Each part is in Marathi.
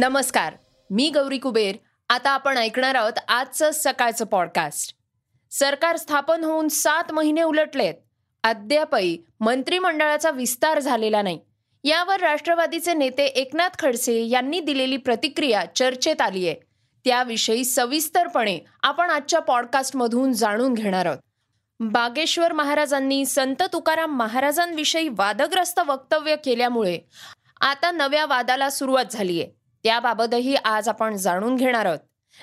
नमस्कार मी गौरी कुबेर. आता आपण ऐकणार आहोत आजचं सकाळचं पॉडकास्ट सरकार स्थापन होऊन सात महिने उलटलेत. अद्यापही मंत्रिमंडळाचा विस्तार झालेला नाही. यावर राष्ट्रवादीचे नेते एकनाथ खडसे यांनी दिलेली प्रतिक्रिया चर्चेत आली आहे. त्याविषयी सविस्तरपणे आपण आजच्या पॉडकास्टमधून जाणून घेणार आहोत. बागेश्वर महाराजांनी संत तुकाराम महाराजांविषयी वादग्रस्त वक्तव्य केल्यामुळे आता नव्या वादाला सुरुवात झाली आहे त्याबाबतही आज आपण जाणून घेणार आहोत.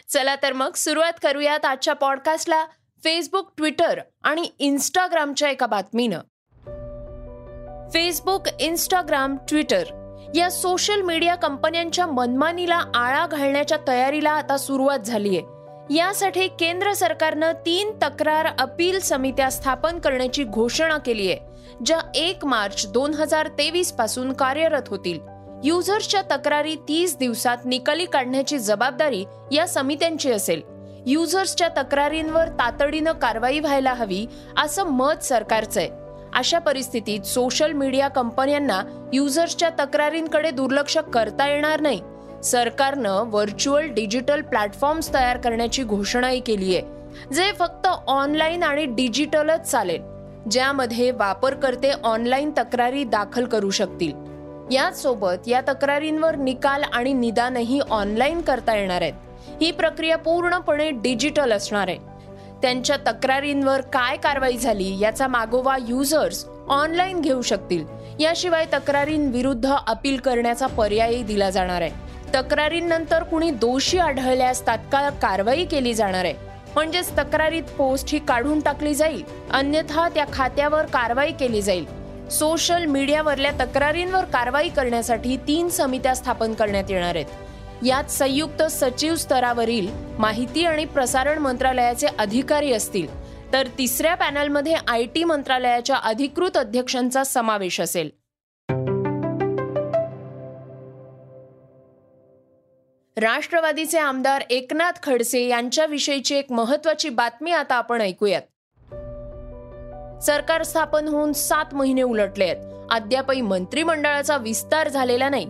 चला तर मग सुरुवात करूयात आजच्या पॉडकास्टला फेसबुक ट्विटर आणि इंस्टाग्रामच्या एका बातमीनं. फेसबुक इंस्टाग्राम ट्विटर या सोशल मीडिया कंपन्यांच्या मनमानीला आळा घालण्याच्या तयारीला आता सुरुवात झालीय. यासाठी केंद्र सरकारनं तीन तक्रार अपील समित्या स्थापन करण्याची घोषणा केली आहे ज्या एक मार्च दोन हजार तेवीसपासून कार्यरत होतील. युजर्सच्या तक्रारी तीस दिवसात निकाली काढण्याची जबाबदारी या समित्यांची असेल. युजर्सच्या तक्रारींवर तातडीनं कारवाई व्हायला हवी असं मत सरकारचं आहे. अशा परिस्थितीत सोशल मीडिया कंपन्यांना युजर्सच्या तक्रारींकडे दुर्लक्ष करता येणार नाही. सरकारनं व्हर्च्युअल डिजिटल प्लॅटफॉर्म्स तयार करण्याची घोषणाही केली आहे जे फक्त ऑनलाईन आणि डिजिटलच चालेल ज्यामध्ये वापरकर्ते ऑनलाईन तक्रारी दाखल करू शकतील. याचसोबत या तक्रारींवर निकाल आणि निदानही ऑनलाईन करता येणार आहेत. ही प्रक्रिया पूर्णपणे डिजिटल असणार आहे. त्यांच्या तक्रारींवर काय कारवाई झाली याचा मागोवा युजर्स ऑनलाईन घेऊ शकतील. याशिवाय तक्रारींविरुद्ध अपील करण्याचा पर्यायही दिला जाणार आहे. तक्रारींनंतर कुणी दोषी आढळल्यास तात्काळ कारवाई केली जाणार आहे. म्हणजेच तक्रारीत पोस्ट ही काढून टाकली जाईल. अन्यथा त्या खात्यावर कारवाई केली जाईल. सोशल मीडियावरल्या तक्रारींवर कारवाई करण्यासाठी तीन समित्या स्थापन करण्यात येणार आहेत. यात संयुक्त सचिव स्तरावरील माहिती आणि प्रसारण मंत्रालयाचे अधिकारी असतील तर तिसऱ्या पॅनलमध्ये आय टी मंत्रालयाच्या अधिकृत अध्यक्षांचा समावेश असेल. राष्ट्रवादीचे आमदार एकनाथ खडसे यांच्याविषयीची एक महत्वाची बातमी आता आपण ऐकूयात. सरकार स्थापन होऊन सात महिने उलटले आहेत अद्यापही मंत्रिमंडळाचा विस्तार झालेला नाही.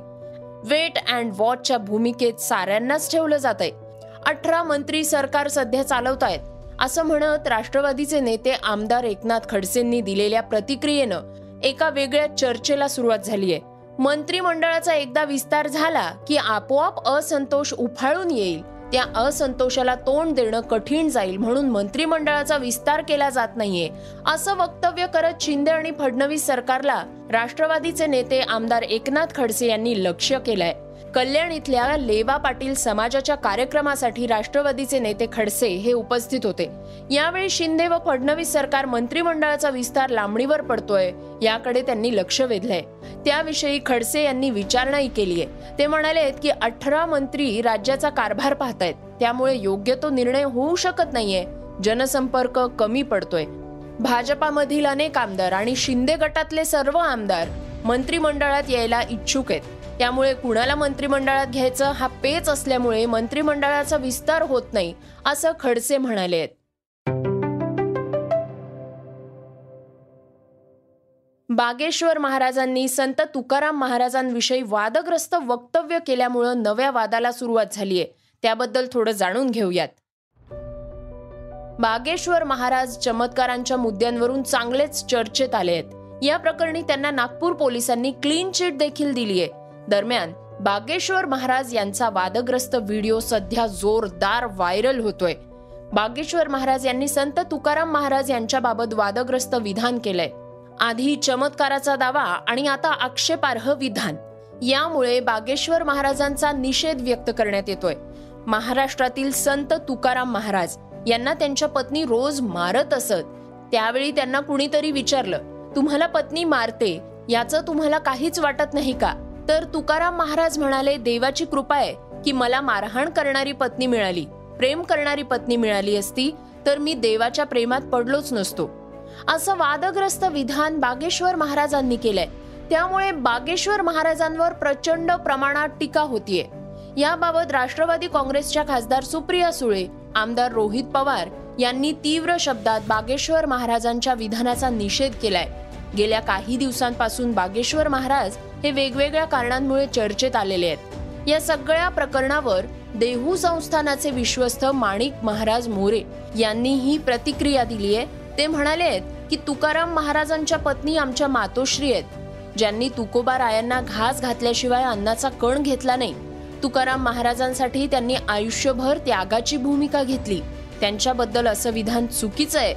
वेट अँड वॉचच्या भूमिकेत साऱ्यांनाच ठेवलं जात आहे अठरा मंत्री सरकार सध्या चालवत आहेत असं म्हणत राष्ट्रवादीचे नेते आमदार एकनाथ खडसेंनी दिलेल्या प्रतिक्रियेनं एका वेगळ्या चर्चेला सुरुवात झाली आहे. मंत्रिमंडळाचा एकदा विस्तार झाला की आपोआप असंतोष उफाळून येईल. त्या असंतोषाला तोंड देणं कठीण जाईल म्हणून मंत्रिमंडळाचा विस्तार केला जात नाहीये. असं वक्तव्य करत शिंदे आणि फडणवीस सरकारला राष्ट्रवादीचे नेते आमदार एकनाथ खडसे यांनी लक्ष्य केलंय. कल्याण इथल्या लेवा पाटील समाजाच्या कार्यक्रमासाठी राष्ट्रवादीचे नेते खडसे हे उपस्थित होते. यावेळी शिंदे व फडणवीस सरकार मंत्रिमंडळाचा विस्तार लांबणीवर पडतोय याकडे त्यांनी लक्ष वेधलंय. त्याविषयी खडसे यांनी विचारणाही केली आहे ते म्हणाले की अठरा मंत्री राज्याचा कारभार पाहतायत त्यामुळे योग्य तो निर्णय होऊ शकत नाहीये. जनसंपर्क कमी पडतोय. भाजपामधील अनेक आमदार आणि शिंदे गटातले सर्व आमदार मंत्रिमंडळात यायला इच्छुक आहेत. त्यामुळे कुणाला मंत्रिमंडळात घ्यायचं हा पेच असल्यामुळे मंत्रिमंडळाचा विस्तार होत नाही असं खडसे म्हणाले बागेश्वर महाराजांनी संत तुकाराम महाराजांविषयी वादग्रस्त वक्तव्य केल्यामुळं नव्या वादाला सुरुवात झालीय. त्याबद्दल थोडं जाणून घेऊयात. बागेश्वर महाराज चमत्कारांच्या मुद्द्यांवरून चांगलेच चर्चेत आले आहेत या प्रकरणी त्यांना नागपूर पोलिसांनी क्लीन चिट देखील दिली आहे दरम्यान बागेश्वर महाराज यांचा वादग्रस्त व्हिडिओ सध्या जोरदार व्हायरल होतोय. बागेश्वर महाराज यांनी संत तुकाराम महाराज यांच्याबाबत वादग्रस्त विधान केलंय. आधी चमत्काराचा दावा आणि आता आक्षेपार्ह विधान. यामुळे बागेश्वर महाराजांचा निषेध व्यक्त करण्यात येतोय. महाराष्ट्रातील संत तुकाराम महाराज यांना त्यांच्या पत्नी रोज मारत असत. त्यावेळी त्यांना कुणीतरी विचारलं तुम्हाला पत्नी मारते याचं तुम्हाला काहीच वाटत नाही का? तर तुकाराम महाराज म्हणाले देवाची कृपा आहे की मला मारहाण करणारी पत्नी मिळाली प्रेम करणारी पत्नी मिळाली असती तर मी देवाच्या प्रेमात पडलोच नसतो. असं वादग्रस्त विधान बागेश्वर महाराजांनी केलंय. त्यामुळे बागेश्वर महाराजांवर प्रचंड प्रमाणात टीका होतीये. याबाबत राष्ट्रवादी काँग्रेसच्या खासदार सुप्रिया सुळे आमदार रोहित पवार यांनी तीव्र शब्दात बागेश्वर महाराजांच्या विधानाचा निषेध केलाय. गेल्या काही दिवसांपासून बागेश्वर महाराज हे वेगवेगळ्या कारणांमुळे चर्चेत आलेले आहेत. या सगळ्या प्रकरणावर देहू संस्थानाचे विश्वस्त माणिक महाराज मोरे यांनी ही प्रतिक्रिया दिली आहे. ते म्हणाले आहेत की तुकाराम महाराजांच्या पत्नी आमच्या मातोश्री आहेत. ज्यांनी तुकोबा रायांना घास घातल्याशिवाय अन्नाचा कण घेतला नाही. तुकाराम महाराजांसाठी त्यांनी आयुष्यभर त्यागाची भूमिका घेतली. त्यांच्याबद्दल असं विधान चुकीचं आहे.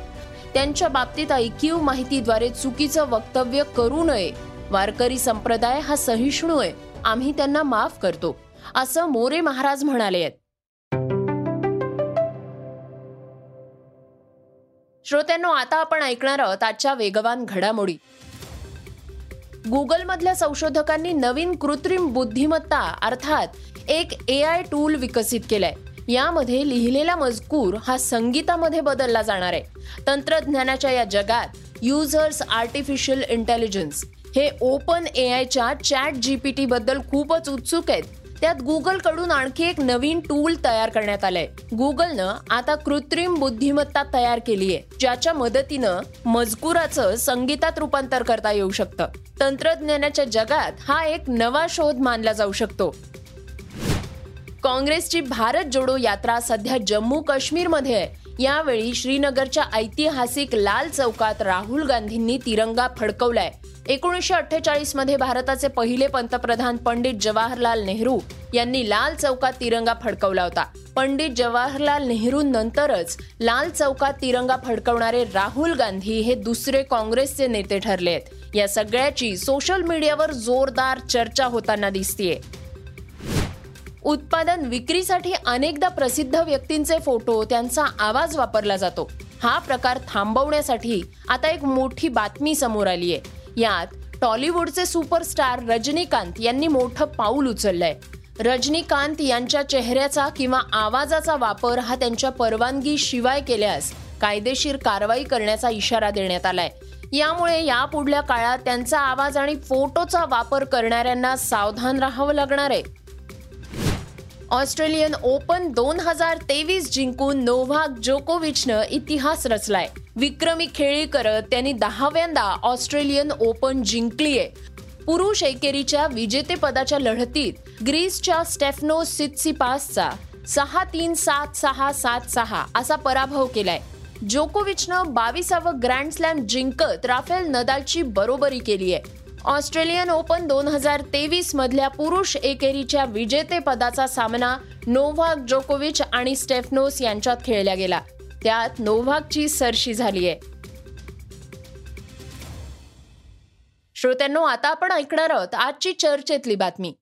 त्यांच्या बाबतीत ऐकीव माहितीद्वारे चुकीचं वक्तव्य करू नये. वारकरी संप्रदाय हा सहिष्णू आहे आम्ही त्यांना माफ करतो. असं मोरे महाराज म्हणाले आहेत. श्रोत्यांनो आता आपण ऐकणार आहोत आजच्या वेगवान घडामोडी. गुगलमधल्या संशोधकांनी नवीन कृत्रिम बुद्धिमत्ता अर्थात एक ए आय टूल विकसित केलाय. यामध्ये लिहिलेला मजकूर हा संगीतामध्ये बदलला जाणार आहे. तंत्रज्ञानाच्या या जगात युजर्स आर्टिफिशियल इंटेलिजन्स हे ओपन ए आयच्या चॅट जीपीटी बद्दल खूपच उत्सुक आहेत. त्यात गुगलकडून आणखी एक नवीन टूल तयार करण्यात आलंय. गुगलनं आता कृत्रिम बुद्धिमत्ता तयार केली आहे ज्याच्या मदतीनं मजकुराचं संगीतात रूपांतर करता येऊ शकतं. तंत्रज्ञानाच्या जगात हा एक नवा शोध मानला जाऊ शकतो. काँग्रेसची भारत जोडो यात्रा सध्या जम्मू काश्मीरमध्ये आहे. यावेळी श्रीनगरच्या ऐतिहासिक लाल चौकात राहुल गांधींनी तिरंगा फडकवलाय. एकोणीसशे अठ्ठेचाळीसमध्ये भारताचे पहिले पंतप्रधान पंडित जवाहरलाल नेहरू यांनी लाल चौकात तिरंगा फडकवला होता. पंडित जवाहरलाल नेहरू नंतरच लाल चौकात तिरंगा फडकवणारे राहुल गांधी हे दुसरे काँग्रेसचे नेते ठरले आहेत. या सगळ्याची सोशल मीडियावर जोरदार चर्चा होताना दिसतीये. उत्पादन विक्रीसाठी अनेकदा प्रसिद्ध व्यक्तींचे फोटो त्यांचा आवाज वापरला जातो. हा प्रकार थांबवण्यासाठी आता एक मोठी बातमी समोर आली आहे यात टॉलिवूडचे सुपरस्टार रजनीकांत यांनी मोठं पाऊल उचललंय. रजनीकांत यांच्या चेहऱ्याचा किंवा आवाजाचा वापर हा त्यांच्या परवानगी शिवाय केल्यास कायदेशीर कारवाई करण्याचा इशारा देण्यात आलाय. यामुळे यापुढल्या काळात त्यांचा आवाज आणि फोटोचा वापर करणाऱ्यांना सावधान राहावं लागणार आहे. ऑस्ट्रेलियन ओपन दोन हजार तेवीस जिंकून नोव्हाक जोकोविचनं इतिहास रचलाय. विक्रमी खेळी करत त्यांनी दहाव्यांदा ऑस्ट्रेलियन ओपन जिंकलीय. पुरुष एकेरीच्या विजेतेपदाच्या लढतीत ग्रीसच्या स्टेफनो सित्सिपासचा सहा तीन सात सहा सात सहा असा पराभव केलाय. जोकोविचनं बावीसावं ग्रँड स्लॅम जिंकत राफेल नदालची बरोबरी केली आहे ऑस्ट्रेलियन ओपन दोन हजार तेवीस मधल्या पुरुष एकेरीच्या विजेतेपदाचा सामना नोव्हाक जोकोविच आणि स्टेफनोस यांच्यात खेळला गेला. त्यात नोव्हाकची सरशी झाली आहे. श्रोत्यांनो आता आपण ऐकणार आहोत आजची चर्चेतली बातमी.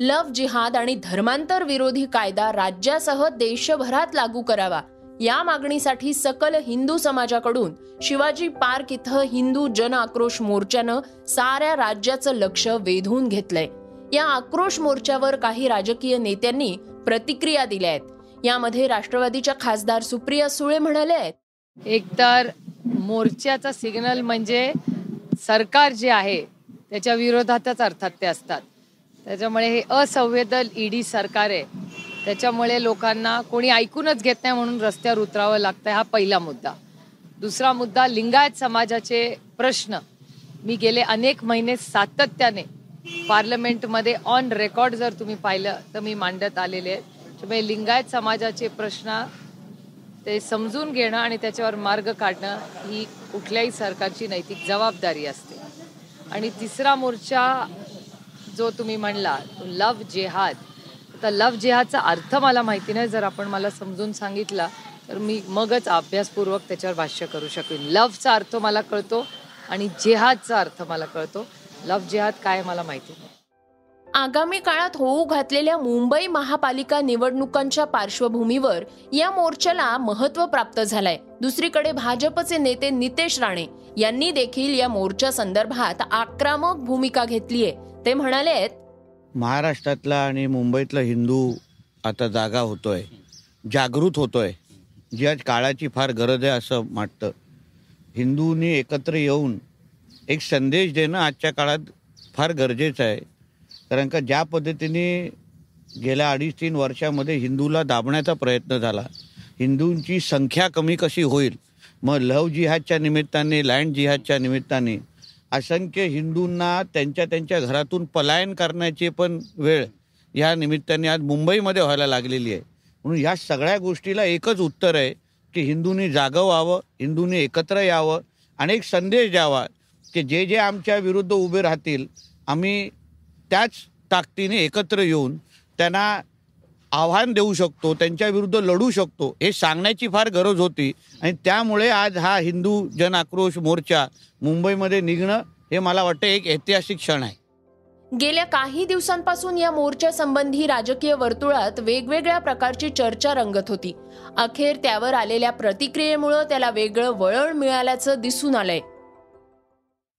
लव जिहाद आणि धर्मांतर विरोधी कायदा राज्यासह देशभरात लागू करावा. या मागणीसाठी सकल हिंदू समाजाकडून शिवाजी पार्क इथं हिंदू जन आक्रोश मोर्चानं साऱ्या राज्याचं लक्ष वेधून घेतलंय. या आक्रोश मोर्चावर काही राजकीय नेत्यांनी प्रतिक्रिया दिल्या आहेत. यामध्ये राष्ट्रवादीच्या खासदार सुप्रिया सुळे म्हणाले आहेत. एकतर मोर्चाचा सिग्नल म्हणजे सरकार जे आहे त्याच्या विरोधातच अर्थात ते असतात. त्याच्यामुळे हे असंवेदन ईडी सरकार आहे त्याच्यामुळे लोकांना कोणी ऐकूनच घेत नाही म्हणून रस्त्यावर उतरावं लागतं हा पहिला मुद्दा. दुसरा मुद्दा लिंगायत समाजाचे प्रश्न. मी गेले अनेक महिने सातत्याने पार्लमेंटमध्ये ऑन रेकॉर्ड जर तुम्ही पाहिलं तर मी मांडत आलेले आहेत. त्यामुळे लिंगायत समाजाचे प्रश्न ते समजून घेणं आणि त्याच्यावर मार्ग काढणं ही कुठल्याही सरकारची नैतिक जबाबदारी असते. आणि तिसरा मोर्चा जो तुम्ही म्हणला तो लव जेहाद. तर लव जेहाचा अर्थ मला माहिती नाही. जर आपण मला समजून सांगितला तर मी मगच अभ्यासपूर्वक त्याच्यावर भाष्य करू शकेन. लव्हचा अर्थ मला कळतो आणि जेहादचा अर्थ मला कळतो. लव जेहाद काय मला माहिती नाही. आगामी काळात होऊ घातलेल्या मुंबई महापालिका निवडणुकांच्या पार्श्वभूमीवर या मोर्चाला महत्त्व प्राप्त झालंय. दुसरीकडे भाजपचे नेते नितेश राणे यांनी देखील या मोर्चा संदर्भात आक्रमक भूमिका घेतलीय. ते म्हणाले महाराष्ट्रातला आणि मुंबईतला हिंदू आता जागा होतोय जागृत होतोय जी आज काळाची फार गरज आहे असं वाटतं. हिंदूंनी एकत्र येऊन एक संदेश देणं आजच्या काळात फार गरजेचं आहे. कारण का ज्या पद्धतीने गेल्या अडीच तीन वर्षामध्ये हिंदूला दाबण्याचा प्रयत्न झाला हिंदूंची संख्या कमी कशी होईल? मग लव्ह जिहादच्या निमित्ताने लँड जिहादच्या निमित्ताने असंख्य हिंदूंना त्यांच्या त्यांच्या घरातून पलायन करण्याची पण वेळ या निमित्ताने आज मुंबईमध्ये व्हायला लागलेली आहे. म्हणून ह्या सगळ्या गोष्टीला एकच उत्तर आहे की हिंदूंनी जागं व्हावं हिंदूंनी एकत्र यावं आणि एक संदेश द्यावा की जे जे आमच्या विरुद्ध उभे राहतील आम्ही त्याच ताकदीने एकत्र येऊन त्यांना आव्हान देऊ शकतो त्यांच्या विरुद्ध लढू शकतो हे सांगण्याची फार गरज होती. आणि त्यामुळे आज हा हिंदू जन आक्रोश मोर्चा मुंबईमध्ये निघणं हे मला वाटतं एक ऐतिहासिक क्षण आहे. गेल्या काही दिवसांपासून या मोर्चा संबंधी राजकीय वर्तुळात वेगवेगळ्या प्रकारची चर्चा रंगत होती. अखेर त्यावर आलेल्या प्रतिक्रियेमुळं त्याला वेगळं वळण मिळाल्याचं दिसून आलंय.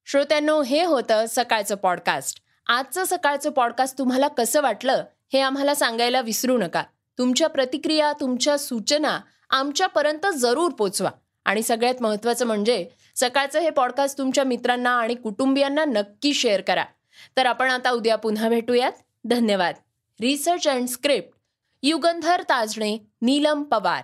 श्रोत्यांनो हे होतं सकाळचं पॉडकास्ट आजचं सकाळचं पॉडकास्ट तुम्हाला कसं वाटलं? हे आम्हाला सांगायला विसरू नका. तुमच्या प्रतिक्रिया तुमच्या सूचना आमच्यापर्यंत जरूर पोचवा. आणि सगळ्यात महत्त्वाचं म्हणजे सकाळचं हे पॉडकास्ट तुमच्या मित्रांना आणि कुटुंबियांना नक्की शेअर करा. तर आपण आता उद्या पुन्हा भेटूयात. धन्यवाद. Research and script Yugandhar Tajne Neelam Pawar.